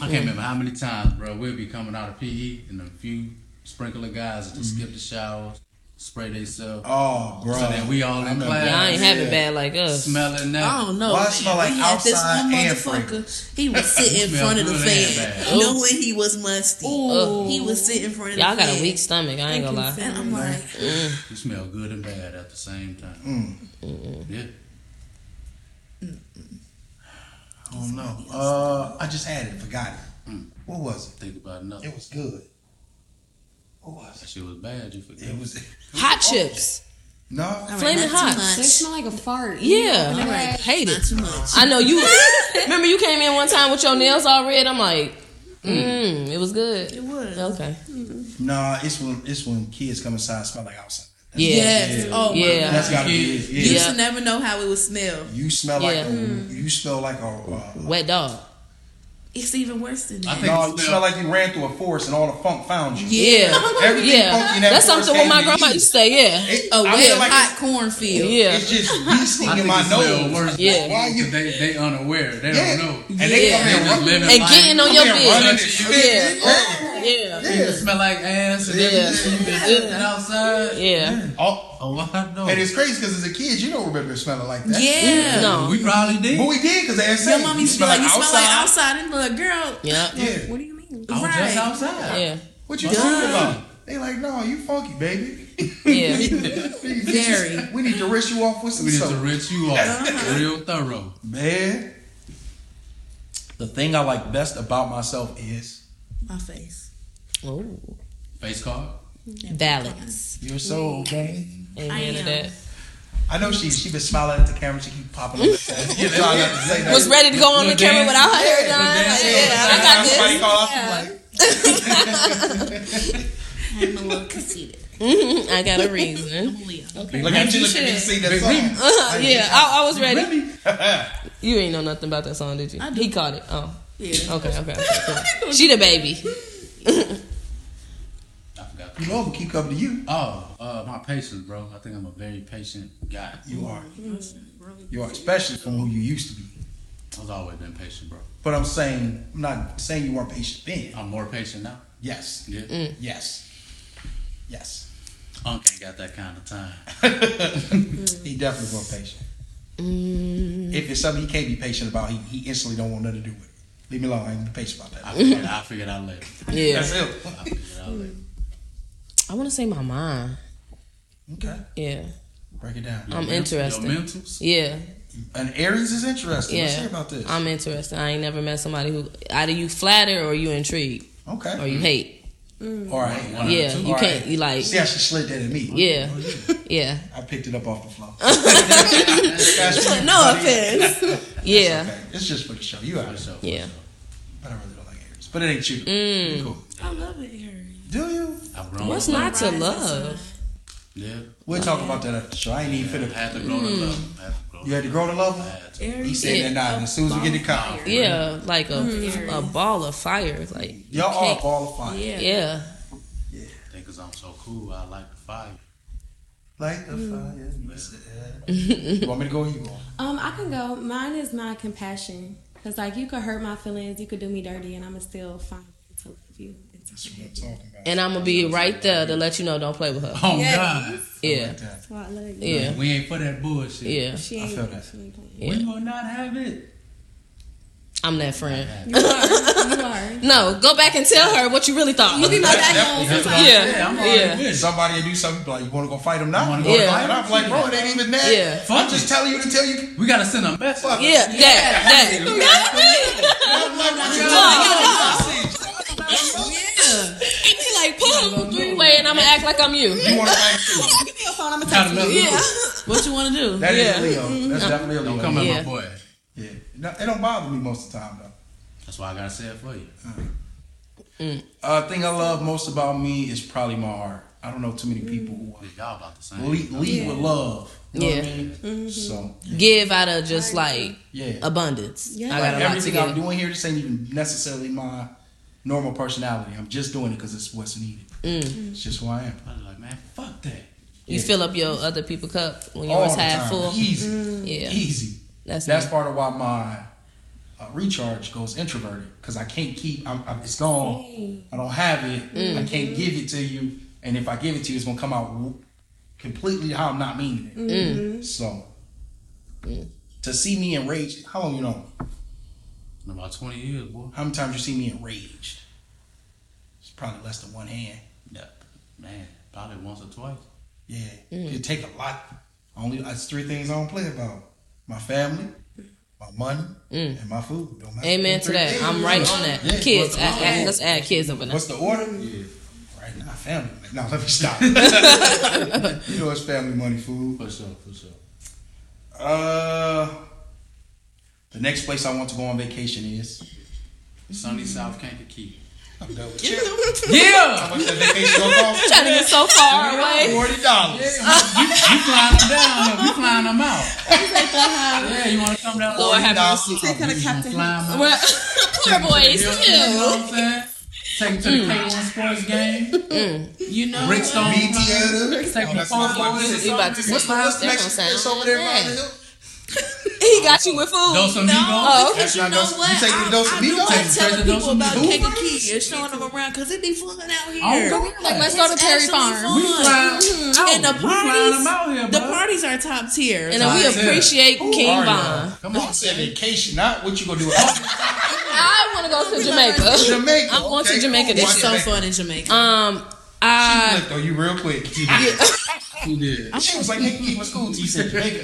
I can't remember how many times, bro. We'll be coming out of PE and a few sprinkler guys that just skip the showers, spray themselves. oh, bro. So then we all in class. Yeah, I ain't have Yeah. it bad like us. Smelling that. I don't know. Why it man. smell like we had this outside one and motherfucker. He was sitting in front of the fan, knowing he was musty. Ooh. He was sitting in front of Y'all the got fan. a weak stomach. I ain't gonna lie. And I'm like, You smell good and bad at the same time. Yeah. I don't know. Uh, I just had it. Forgot it. Mm. What was it? Think about it? nothing. It was good. What was it? shit was bad. You forget. It was. Hot chips. No. Flaming not too hot. much. They smell like a fart. Yeah. You know, like, Hate not it. too much. I know you. Remember you came in one time with your nails all red. I'm like, mm, it was good. It was. Okay. Nah, it's when it's when kids come inside smell like outside. Yeah. Yes. Oh my Yeah. god. That's gotta be it. You Yeah. Yeah. should never know how it would smell. You smell like Yeah. a, you smell like a. Uh, Wet dog. It's even worse than I that. think no, it you smell- smell like you ran through a forest and all the funk found you. Yeah. Everything funky Yeah. in that That's something what my grandma you. used to say. Yeah. It, A I wet, like hot cornfield. Yeah. it's, it's just yeasting I in my it nose. worse. Yeah. Why you? They they unaware. They Yeah. don't know. And they Yeah. come They here just running. living And getting on your here running and business. shit. Yeah. Yeah. It smell like ass and Yeah. everything. You been sitting outside. Yeah. Oh, Oh, I know. and it's crazy because as a kid, you don't remember smelling like that. Yeah. No. we probably did. But we did because they said Your mom you used to be smell like, like you smell like outside. outside. And the girl, Yeah. Yeah. What do you mean? I was Right. just outside. Yeah. What you Duh. talking about? They like, no, you funky, baby. Yeah. Very. We need to rinse you off with some We need to rinse you off uh-huh. real thorough. Man, The thing I like best about myself is My face. Oh, Face card. balance. you're so okay. Amen to that. I know she she been smiling at the camera. She keep popping up. Trying not to say that. Was ready to go on the Little camera without her hair Yeah, done. the dance. Yeah, I got Somebody this. call us, like, I'm a little conceited. I got a reason. I'm a Leo. Look at you, look at me, sing that song. Uh-huh, yeah, I, I was ready. You ain't know nothing about that song, did you? I. He caught it. Oh, Yeah. okay, okay. okay cool. She the baby. I forgot. You know, I'm gonna keep coming to you. Oh, uh, my patience, bro. I think I'm a very patient guy. You are. You are, especially from who you used to be. I've always been patient, bro. But I'm saying, I'm not saying you weren't patient then. I'm more patient now. Yes. Yeah. Mm. Yes. Yes. Unc ain't got that kind of time. he definitely more patient. Mm, If it's something he can't be patient about, he, he instantly don't want nothing to do with it. Leave me alone. I ain't be patient about that. I that. figured, I figured out later. yeah, That's it. I figured out later. I want to say my mind. Okay. Yeah, Break it down. I'm Your interested. mentals? Yeah, An Aries is interesting. Let's yeah. hear about this. I'm interested. I ain't never met somebody who either you flatter or you intrigue. okay. or you hate. All right. One of the Yeah, two. you All can't. right. You like. See how she slid that at me. Yeah, yeah, I picked it up off the floor. That's for you, No buddy. offense. yeah, Okay. It's just for the show. You For are. sure, for Yeah. But I really don't like Aries. But it ain't you. Mm. Cool. I love it, Aries. Do you? I've grown What's not to love? Yeah. We'll talk about that after the show. I ain't even I finna. had to grow to love. I had to grow You had to grow to love I him? He said that now. As soon as we get the college. Yeah, like a Mm. a ball of fire. Like you Y'all all can't- qualified. Yeah. Yeah, think because I'm so cool, I like the fire. Like the fire. You want me to go or you go? Um, I can go. Mine is my compassion. Cause like you could hurt my feelings, you could do me dirty, and I'ma still find to love you. That's what I'm talking about. and I'm gonna be right there to let you know. Don't play with her. Oh Yes. God, Yeah, Like that. That's why I love you. yeah, we ain't for that bullshit. yeah. She I ain't, feel that. she ain't playing. Yeah. We will not have it. I'm that friend. You are. You are. No, go back and tell her what you really thought. You be my backbone That's sometimes. Yeah, I'm already yeah. with. Somebody do something be like, you want to go fight him now? You wanna You wanna go fight fight him? I'm like, bro, it ain't even that. Yeah. I'm just telling you to tell you. We gotta send a message. Fuck. Yeah, that, that. He like pull three way, and I'm gonna act like I'm you. You want to fight too? Give me your phone. I'ma text you. Yeah, What you want to do? That is Yeah. Leo. That's definitely a Leo. Don't come at Yeah. my boy. Yeah. No, it don't bother me most of the time though. That's why I gotta say it for you. Uh-huh. Mm. Uh, thing I love most about me is probably my heart. I don't know too many people who are Y'all about the same. lead, lead with love. You know Yeah. what I mean? Mm-hmm. So give out of just like yeah. abundance. Yeah. I Like got a lot to everything I'm give. doing here, this ain't even necessarily my normal personality. I'm just doing it because it's what's needed. Mm. It's just who I am. I was like, man, fuck that. You Yeah. fill up your other people cup when yours the half full. Easy. Yeah, Easy. that's That's me. part of why my uh, recharge goes introverted because I can't keep. I'm, I'm, it's gone. I don't have it. Mm. I can't give it to you. And if I give it to you, it's gonna come out w- completely how I'm not meaning it. Mm. So to see me enraged, how long you know? In about 20 years, boy. How many times you see me enraged? It's probably less than one hand. Yeah, man, probably once or twice. Yeah, Mm. it take a lot. Only that's three things I don't play about: my family, my money, Mm. and my food. Don't matter. Amen to that. things. I'm right on that. Yeah. Kids, add, add, let's add kids over there. What's the order? Yeah. Right now, family. Now let me stop. you know it's family, money, food. For sure, for sure. Uh, the next place I want to go on vacation is. Sunny South Kankakee. I'm done with you. Yeah! How much that vacation gonna cost? Trying to get so far away. Forty dollars. you, you flying them down here. We flying them out. yeah, you want to come down? Lord have $40. mercy. Oh, you gonna fly 'em out. Well, Poor boys, You know too. what I'm saying? Take them to the mm. K1 sports game. Mm. You know, Rick Stone. B theater. Take oh, them to Oh, that's Four my Boys. business. You about to What's the what's the That next don't sound place over there by the He got you with food. Dos Amigos. Oh, okay. But you Not know Dos- what? you take the I, Dos I do Amigos? like Take the telling people about Amigos? Kankakee and showing them around because it be fun out here. Oh, go Like, let's go to It's Perry actually Farm. fun. We flying out. And the parties, them out here, the parties are top tier. And then we Top tier. appreciate King are Von. Come on, say vacation, not what you gonna do. I want to go to Jamaica. Jamaica. I'm going to Jamaica cool. this it's so Jamaica? fun in Jamaica. Um, She I flipped on you real quick. Who did? She was like, "Hey, keep my school." You said Jamaica.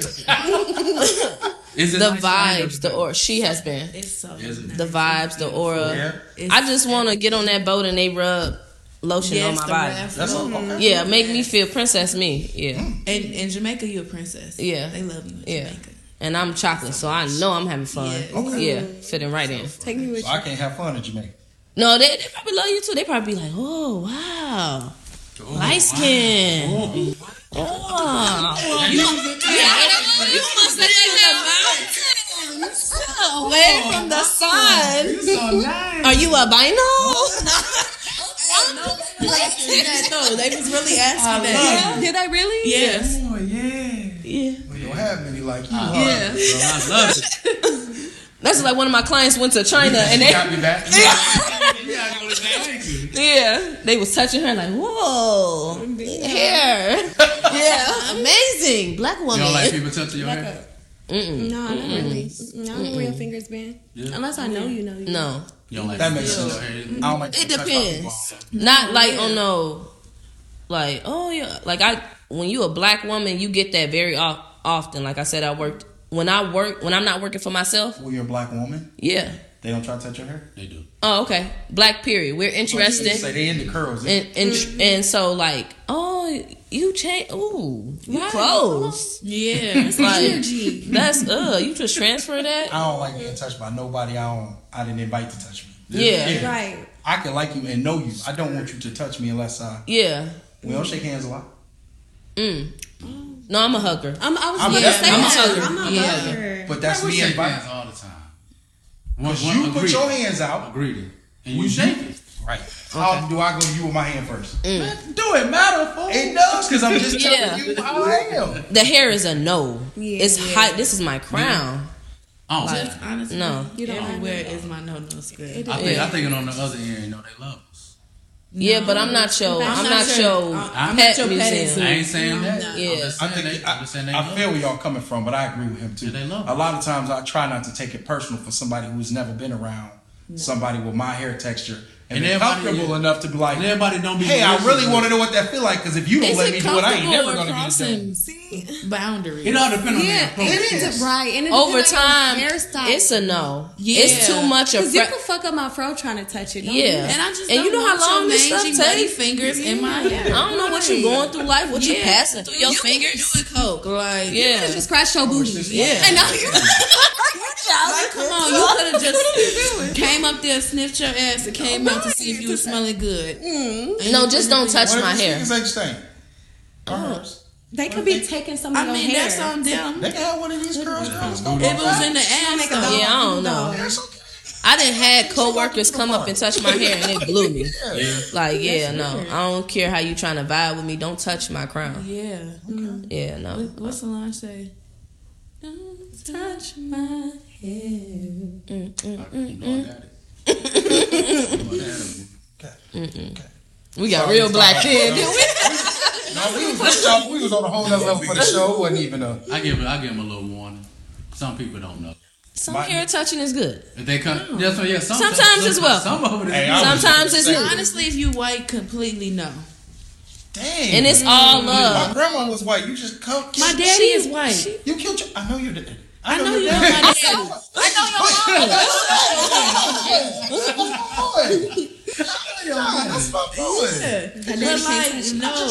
Is it the nice slang or- vibes, the aura. She has been It's so Is nice. the vibes, the aura. Yeah. I just want to get on that boat and they rub lotion yes, on my the body. raft. That's okay. Yeah, make me feel princess me. Yeah, mm. And in Jamaica, you're a princess. Yeah. they love you in Yeah. Jamaica. and I'm chocolate, so I know I'm having fun. Yes. Okay. Yeah, fitting right in. Take me with So you. I can't have fun in Jamaica. No, they, they probably love you too. They probably be like, oh wow, Oh, light wow. skin. Oh, Oh, you, you must have been in the mountains. away from the sun. you so nice. Are you albino? no, they was really asking that. Did I really? Yes. Oh yeah. Yeah. We don't have many like you. huh? Yeah. Bro, I love it. That's like one of my clients went to China and they got me back. Yeah, I go to thank you. yeah they was touching her like whoa hair yeah amazing black You woman. don't like people touching your hair? Mm-mm. No, not really. No, I'm a real fingers band. Yeah. Unless I know you know you. No, You don't like That makes touching sense. your hair? I don't like It to touch my depends. not like oh no, like oh yeah, like I when you a black woman you get that very o- often. Like I said, I worked when I work when I'm not working for myself. Well, you're a black woman. Yeah. They don't try to touch your hair. They do. Oh okay. Black period. We're interested. Say interested. they into curls. And, and and so like oh you change ooh you close Yeah. like Energy. that's uh you just transfer that I don't like being touched by nobody. I don't. I didn't invite to touch me. yeah Right. I can like you and know you. I don't want you to touch me unless I. yeah We don't shake hands a lot. mm. No I'm a hugger I'm, I was I'm gonna a- say I'm a hugger. I'm a Yeah. hugger. But that's we me shake inviting. hands all the time. Once Because one, you put your hands out. Agreed. And Well, you shake it. Right. How do I go to you with my hand first? Mm. Do it matter, fool. It does because I'm just telling Yeah. you how I am. the hair is a no Yeah. it's hot this is my crown Oh, Just honestly, No. You don't everywhere like is my no no square. It I think Yeah. I think it on the other end. You know they love us. yeah but I'm not your I'm, I'm not, not your your- I'm pet not your petting museum zoo. I ain't saying that. No. I'm Yeah. just I saying think they, I, I'm saying they I feel us. where y'all coming from, but I agree with him too. Yeah, they love a lot of times I try not to take it personal for somebody who's never been around somebody with my hair texture and, And been everybody- comfortable enough to be like, And everybody don't be. hey, I really want to know what that feel like because if you don't Is let me do it, I ain't never gonna get it done. crossing boundaries? It all depends on Yeah, the approach. it is right. And it over depends on time hairstyle. it's a no Yeah. it's too much of Because you fre- can fuck up my fro trying to touch it. Don't Yeah. And I just And you don't know how long this stuff takes? fingers in my hair. I don't know what you're going through life what you Yeah. passing through your You can fingers do it, coke. Like yeah you? Just scratch your booty. Yeah. And now Like, come on, you could have just came up there, sniffed your ass, and came out to see if you were smelling good. And no just don't touch What my if hair these niggas ain't stink? Hers. They could be taking some of I your mean, hair. that's on them. They can have one of these curls. girls. Go It was in the ass. a though. yeah I don't know That's. I didn't had coworkers come up and touch my hair and it blew me. Yeah. Like, yeah, no, I don't care how you trying to vibe with me. Don't touch my crown. Yeah. Yeah, no. What, what's the line say? Don't touch my hair. Mm, mm, mm You I. Mm. You know I got. We got Sorry, real it's black not- then. No, we was, we was- we was on a whole nother level for the show. It wasn't even a. I give I give them a little warning. Some people don't know. Some My- hair touching is good. If they come, yeah, so yeah, some, Sometimes as well. Some of it is Hey, good. Sometimes just it's saying- new. Honestly, if you white, completely no. Dang. And it's all love. My grandma was white. You just come. My daddy She- is white. she- You killed your. I know you did. I know your you know daddy. my daddy. That's my boy. But like, no.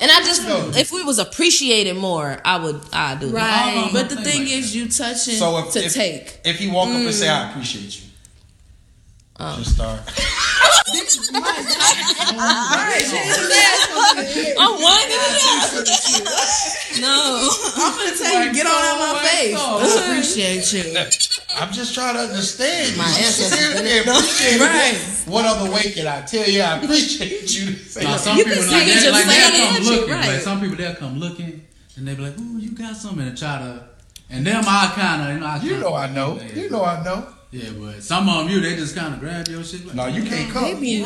And I just, if we was appreciated more, I would, I do. Right. Oh, But the thing like is, you touching So if, to if, take. if he walk up and say, "I mm. appreciate you," Oh. just start. Oh, what? no. I'm gonna tell you, get on out my face. I appreciate you. I'm just trying to understand. My You ancestors appreciate Right. What other way can I tell you I appreciate you? say Now, some You people can like, see they, just like they'll come it, looking. right. Like some people they'll come looking and they be like, "Ooh, you got something," and try to. And them I kind of, you know, I You know I know. You know I know. Yeah, but some of them you they just kind of grab your shit. Like, No, you can't come. They be,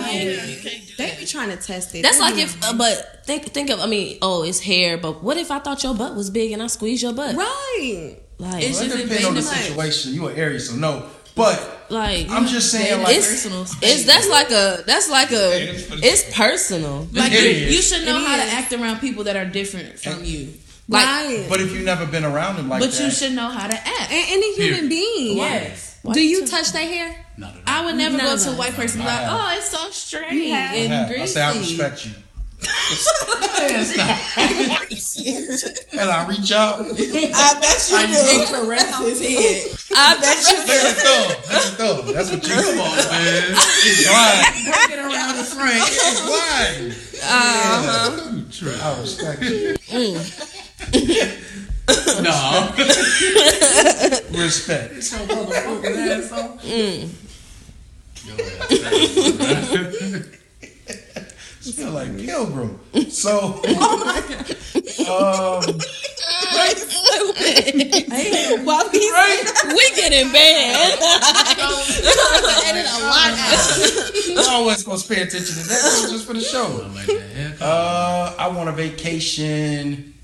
they be trying to test it. That's They like if, uh, but think, think of, I mean, oh, it's hair, but what if I thought your butt was big and I squeezed your butt? right. Like, It's Well, it just depends on the invading situation. You an Aries, so no. But like, I'm just saying, like, it's, personal it's that's like a that's like a It is. personal. Like It you, you should know It how to act around people that are different from you. Like, right. But if you've never been around them, like but that, you should know how to act. and any human Period. being. Yes. Do you touch their hair? Not at all. I would never None go to a white person and be like, oh, it's so straight You have. I and have. I say I respect you. and I reach out. I bet you And caress his head. I bet you at the thumb. Look at the thumb. That's what you Come on, man. It's blind. Get around the front. It's blind. Uh-huh. True. I respect you. No. Respect. It's your motherfucking asshole. Mm. Smell like pilgrim. So, oh my um, Well, we, we getting banned. I always gonna pay attention to that just for the show. I like. Uh, I want a vacation.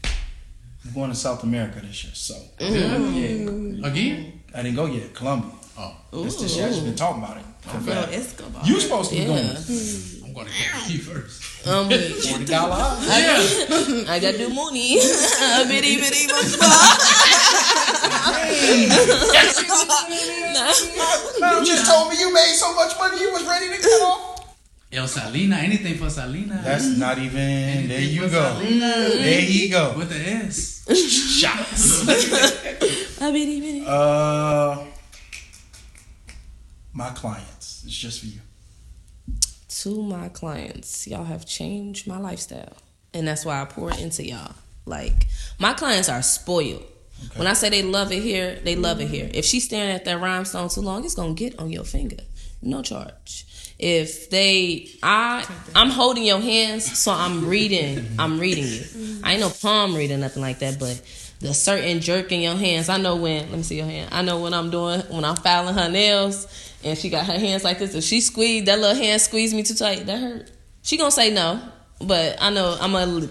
I'm going to South America this year, so yeah. Again? I didn't go yet. Colombia. Oh, That's this year. I just been talking about it. Bro, Escobar. You supposed to be going. Yeah. I'm gonna get you first. Um, Forty dollar. I got do money. A bitty bitty You just told me you made so much money you was ready to cut off. El Salina, anything for Salina. That's not even. There you go. Salina. There you go. With the S. Shots. A bitty bitty. Uh, my clients. It's just for you. To my clients, y'all have changed my lifestyle, and that's why I pour it into y'all. Like my clients are spoiled. When I say they love it here, they love it here. If she's staring at that rhinestone too long, it's gonna get on your finger. No charge. If they, I, I'm holding your hands, so I'm reading. I'm reading you. I ain't no palm reading, nothing like that. But the certain jerk in your hands, I know when. Let me see your hand. I know when I'm doing when I'm filing her nails, and she got her hands like this. If she squeezed that little hand, squeezed me too tight, that hurt. She gonna say no, but I know I'm a,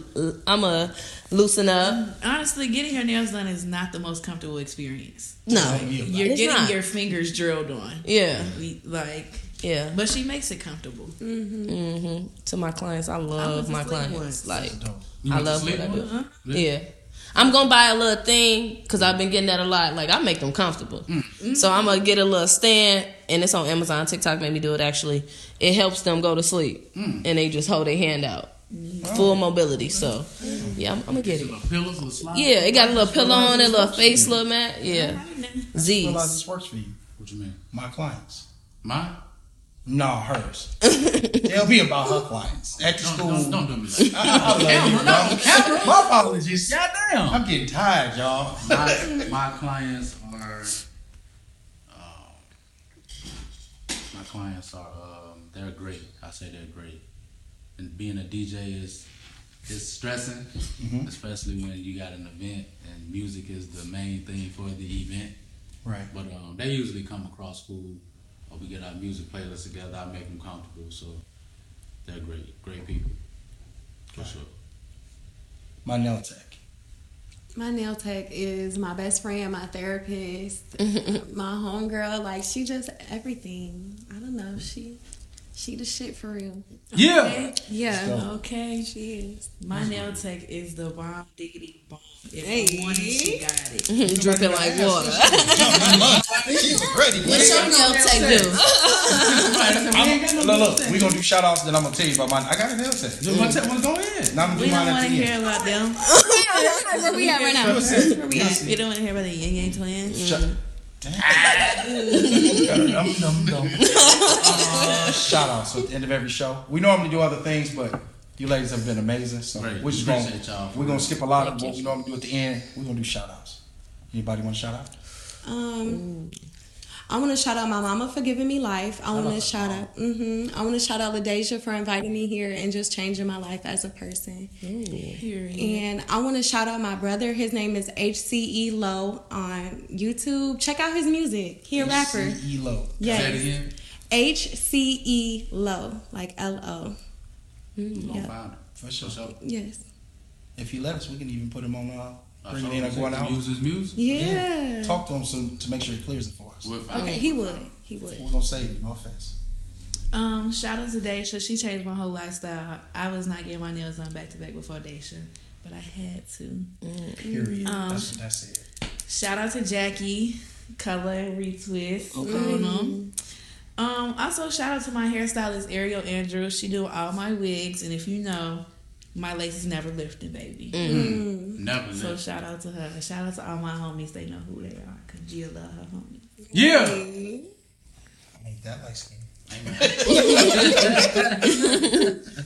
I'm a loosen up. Honestly, getting your nails done is not the most comfortable experience. No, You're It's getting not. your fingers drilled on. yeah, We- Like, yeah. but she makes it comfortable. Mm-hmm. mm-hmm. To my clients, I love to my clients. once. Like I love what I do. once? Yeah. I'm gonna buy a little thing because I've been getting that a lot. Like I make them comfortable, mm. so I'm gonna get a little stand, and it's on Amazon. TikTok made me do it. Actually, it helps them go to sleep, mm. and they just hold their hand out, mm-hmm. full mobility. So, yeah, I'm, I'm gonna get it. Little pillows, little slide. Yeah, it got a little pillow on it, a little face, little mat. Yeah, Realize Z's. this works for you. What you mean? My clients. Mine? No, hers. They'll be about her clients. At the Don't, school. don't, don't do me like that. I, I love you, bro. My apologies. Goddamn. I'm getting tired, y'all. my, my clients are um, my clients are um, they're great. I say they're great. And being a DJ is is stressing, especially when you got an event and music is the main thing for the event. Right. But um, they usually come across school, or we get our music playlists together. I make them comfortable, so they're great, great people, for sure. My nail tech. My nail tech is my best friend, my therapist, my homegirl. Like she just everything. I don't know. She she the shit for real. Yeah. Yeah. Okay. She is. My nail tech is the bomb diggity bomb. If Hey. I want she got it. Dripping like water. She's ready. What's your nail tech do? I'm, look, look, we gonna do shout outs, then I'm gonna tell you about mine. I got a nail tech. Just want to go ahead. Now I'm gonna We do don't wanna hear about them. Where we at right now? You'll see. Where we You'll at? see. You don't want to hear about the Yang Yang twins. Shut- Damn. Dum, dum, dum. Uh, shout outs at the end of every show. We normally do other things, but you ladies have been amazing. So Great. we're just gonna, y'all. we're gonna skip a lot of Thank what you. we normally do at the end. We're gonna do shout outs. Anybody want to shout out? Um, I want to shout out my mama for giving me life. I want to shout out. Mm-hmm, I want to shout out LaDeja for inviting me here and just changing my life as a person. Period. And I want to shout out my brother. His name is HCE Low on YouTube. Check out his music. He a rapper. C-E Low. Say Yes. again. HCE Low, like L O. We gonna Yeah. find it. For sure. For sure. Yes. If you let us, we can even put him on. Uh, I bring told it in him or going out. Use his music. Yeah. yeah. Talk to him soon to make sure he clears it for us. We'll Okay, he would. He would. We're gonna save you. No offense. Um, shout out to Daisha. She changed my whole lifestyle. I was not getting my nails done back to back before Daisha. but I had to. Period. Um, that's, that's it. Shout out to Jackie, color and retwist. on 'em. Um, also shout out to my hairstylist Ariel Andrews. She do all my wigs, and if you know, my lace is never lifting, baby. Mm-hmm. Mm-hmm. Never. So left. shout out to her. Shout out to all my homies. They know who they are. Cause Gia love her homies. Yeah. Mm-hmm. I ain't that light skin.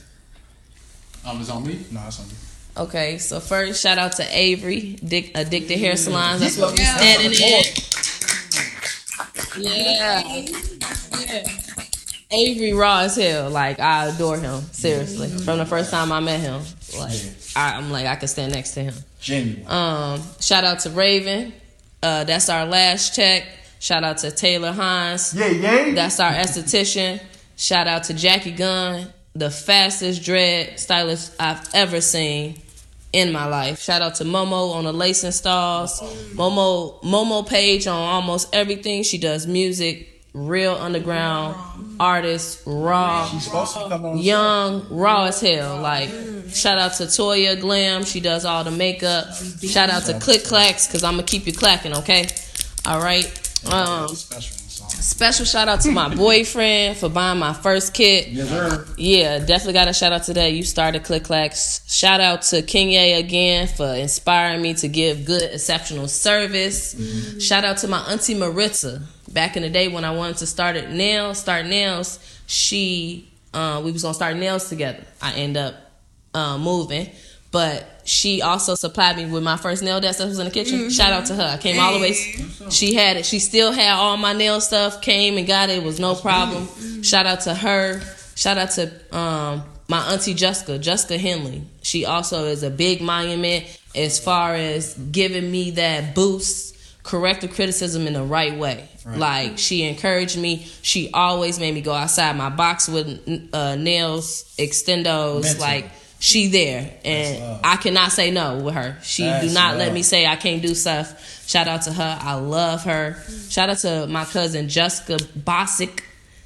Um, it's on me. No, it's on you. Okay, so first shout out to Avery, Dick, Addicted Hair Salons. That's what we standing in. Yeah. yeah. Avery raw as hell. Like I adore him. Seriously. From the first time I met him. Like I, I'm like I could stand next to him. Genuine. Um, shout out to Raven. Uh, that's our last check. Shout out to Taylor Hines. Yeah, yeah. That's our esthetician. Shout out to Jackie Gunn, the fastest dread stylist I've ever seen in my life. Shout out to Momo on the lace installs. Momo Momo page on almost everything. She does music, real underground artist, raw She's supposed to come on. young, raw as hell. Like, shout out to Toya Glam. She does all the makeup. Shout out to Click Clackks, because I'm to keep you clacking, okay? All right. Um, Special shout out to my boyfriend for buying my first kit. Yes, sir. Yeah, definitely got a shout out to that. You started Click Clackks. Shout out to Kenya again for inspiring me to give good, exceptional service. Shout out to my auntie Maritza. Back in the day when I wanted to start at nails, start nails, she uh, we was gonna start nails together. I end up uh, moving, but she also supplied me with my first nail desk that was in the kitchen. Shout out to her. I came all the way. She had it. She still had all my nail stuff. Came and got it. It was no problem. Shout out to her. Shout out to um, my auntie Jessica, Jessica Henley. She also is a big monument as far as giving me that boost, corrective criticism in the right way. Like she encouraged me. She always made me go outside my box with uh, nails, extendos. Mental. Like she there, and. I cannot say no with her. She do That's not let me say I can't do stuff. Shout out to her. I love her. Shout out to my cousin Jessica Bosick.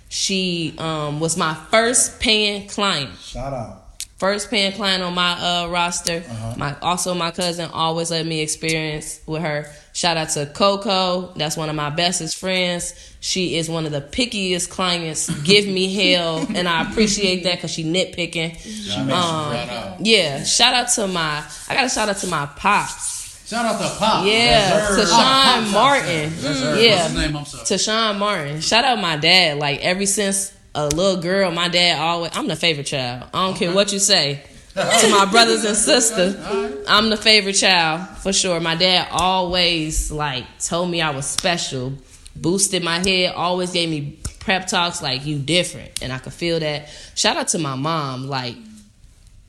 She um, was my first paying client. Shout out. First paying client on my uh, roster. Uh-huh. My also my cousin always let me experience with her. Shout out to Coco. That's one of my bestest friends. She is one of the pickiest clients. Give me hell, and I appreciate that because she nitpicking. She Um, makes Shout out. Yeah, shout out to my. I got to shout out to my pops. Shout out to Pop. Yeah, Yes, to sir. Sean Pop, Pop, Martin. Yeah, his name? I'm sorry. to Sean Martin. Shout out my dad. Like ever since a little girl, my dad always. I'm the favorite child. I don't care what you say. to my brothers and sisters, I'm the favorite child for sure. My dad always like told me I was special, boosted my head, always gave me prep talks like you different, and I could feel that. Shout out to my mom. Like,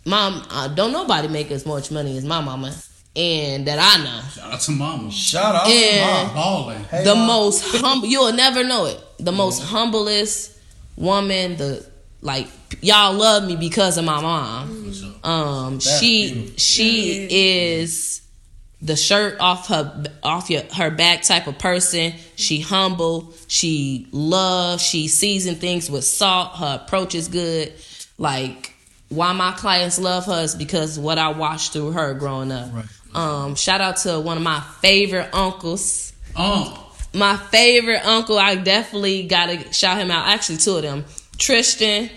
mom, uh, don't nobody make as much money as my mama, and that I know. Shout out to Mama. Shout out. to Mom. Balling. Hey, the Mom. most humble you'll never know it the most humblest woman the like y'all love me because of my mom. For sure. um That's she beautiful. she is the shirt off her off your her back type of person. She humble. She loves she seasons things with salt. Her approach is good. Like why my clients love her is because what i watched through her growing up. Right. um shout out to one of my favorite uncles. Um, my favorite uncle, I definitely gotta shout him out. Actually, two of them, Tristan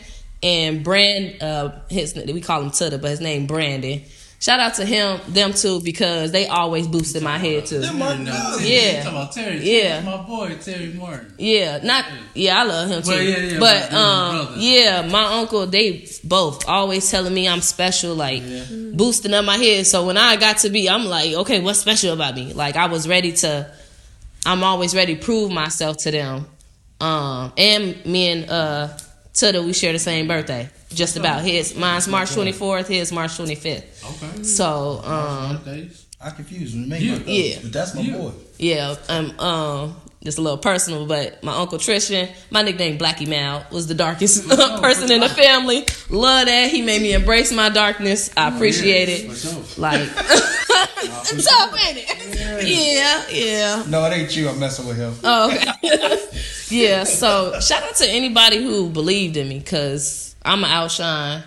and Brand. Uh, his we call him Tutter, but his name Brandon. Shout out to him, them two, because they always boosted my head too. Them my Terry, guys. Terry, Yeah. talking about Terry. Yeah. My boy, Terry Martin. Yeah, not yeah, I love him too. Well, yeah, yeah, but but um, they're yeah, my uncle, they both always telling me I'm special, like Yeah. boosting up my head. So when I got to be, I'm like, okay, what's special about me? Like I was ready to, I'm always ready to prove myself to them. Um, and me and uh Tuda, we share the same birthday, just about his. Mine's March 24th, his March 25th. Okay. So um, I confused when they make Yeah. my Yeah. But that's my Yeah. boy. Yeah, um, um, just a little personal, but my uncle Tristan, my nickname Blackie Mal, was the darkest oh, person in the family. Love that. He made me embrace my darkness. I oh, appreciate For it. Like, Like, tough, ain't it? Yeah, yeah. No, it ain't you. I'm messing with him. Oh, okay. yeah, so shout out to anybody who believed in me because I'm an outshine.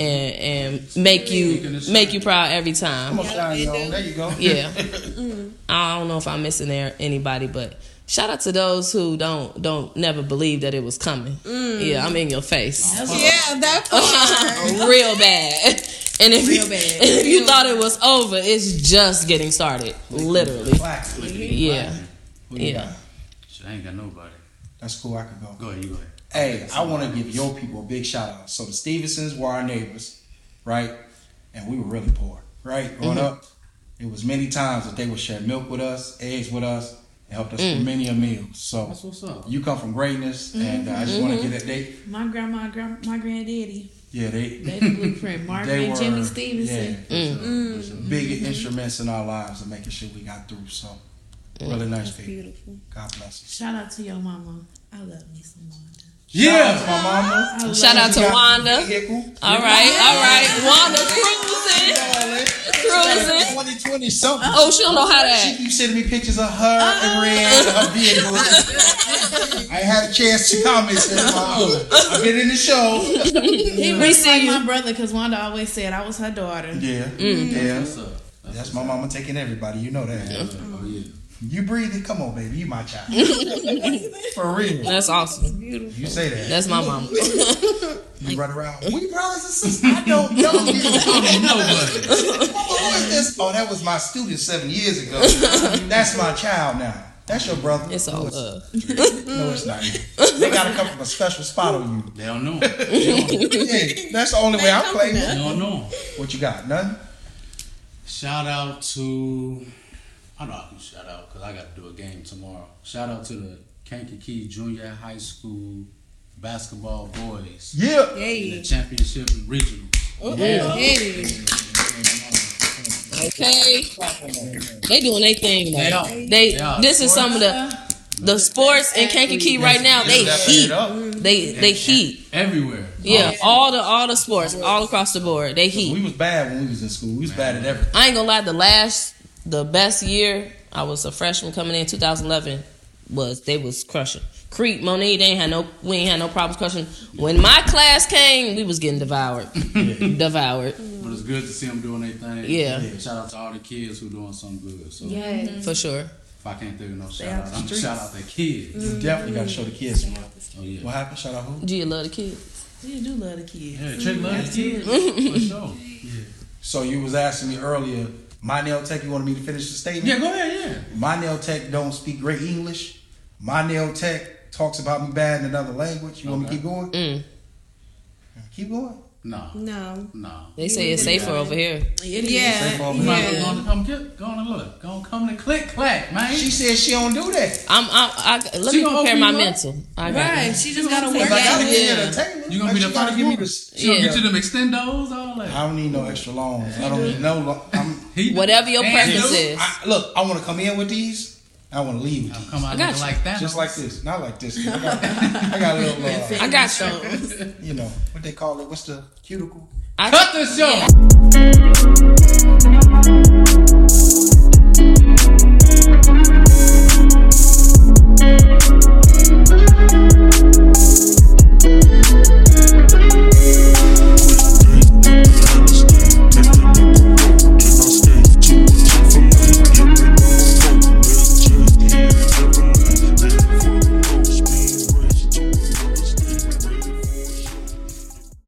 And and make you make you proud every time. Come on, shine, y'all. There you go. Yeah. I don't know if I'm missing there anybody, but shout out to those who don't don't never believe that it was coming. Mm. Yeah, I'm in your face. Yeah, that part. Real bad. And if, Real you, bad. and if you thought it was over, it's just getting started. Literally. Classic. Yeah. Yeah. got? Shit, I ain't got nobody. That's cool. I could go. Go ahead, you go ahead. Hey, I want to give your people a big shout out. So the Stevensons were our neighbors, right? And we were really poor, right? Growing mm-hmm. up, it was many times that they would share milk with us, eggs with us, and helped us mm. with many a meal. So That's what's up. you come from greatness, and uh, I just want to get that. They, My grandma, grand, my granddaddy, yeah, they, they the blueprint. Marvin they and were Jimmy Stevenson. Yeah, mm. mm-hmm. big mm-hmm. instruments in our lives and making sure we got through. So really mm. nice people. Beautiful. God bless us. Shout out to your mama. I love me some Wanda. Yeah, my mama. I Shout out to Wanda. All right, all right. Wanda cruising. Cruising. 2020 something. Oh, she don't know how to act. She that. keeps sending me pictures of her and Red and her vehicle. I had a chance to comment. So I've been in the show. He We really see like you. my brother because Wanda always said I was her daughter. Yeah, Mm. yeah. What's up? That's my mama taking everybody. You know that. Yeah. Oh yeah. You breathing? Come on, baby. You my child. For real. That's awesome. You say that. That's my mama. You run around. We brothers and sisters. I don't know you. Nobody. Who is this? Oh, that was my student seven years ago. That's my child now. That's your brother. It's all no, it's, love. no, it's not. They gotta come from a special spot on you. They don't know. Yeah, that's the only way I play. They don't know. What you got? None? Shout out to I know I can shout out because I got to do a game tomorrow. Shout out to the Kankakee Junior High School basketball boys. Yeah. in Hey, The championship regional. Oh, hey. Okay. They doing their thing They though. are. They They are. this is some of the the sports in Kankakee right now. They heat. They they heat. Everywhere. Yeah, all the all the sports all across the board. They heat. We was bad when we was in school. We was bad at everything. I ain't gonna lie. The last, the best year I was a freshman coming in 2011 was they was crushing. Crete-Monee, they ain't had no, we ain't had no problems crushing. When my class came, we was getting devoured, devoured But it's good to see them doing their thing. Yeah. Shout out to all the kids who doing something good. So Yes. Mm-hmm. for sure. if I can't think of no shout out, I'm streets. shout out the kids. You definitely gotta show the kids some love. Oh yeah. What happened? Shout out who? Do you love the kids? We do love the kids. Yeah, Trick love the kids. For sure. Yeah. So you was asking me earlier, my nail tech, you wanted me to finish the statement? Yeah, go ahead, yeah. My nail tech don't speak great English. My nail tech talks about me bad in another language. You want me to keep going? Mm. Keep going. No. No. No. They say it's safer over here. It is. Yeah. Safe over You might as Yeah. well go come get, go on and look. Go on, come to click clack, man. She said she don't do that. I'm, I'm I, let She me prepare my up? mental. I got Right. it. She just gotta Cause work I gotta out. get Yeah. you the table. You gonna Like, be the gotta give me one? this. She gonna Yeah. get you them extendos, all that. I don't need no extra longs. I don't need no. Lo- I'm, He- Whatever your And preference is. I, look, I want to come in with these. I want to leave with these. Come out gotcha. like that, just like this, not like this. I got, I got a little. Uh, I got some. You know what they call it? What's the cuticle? I, Cut the show. Yeah.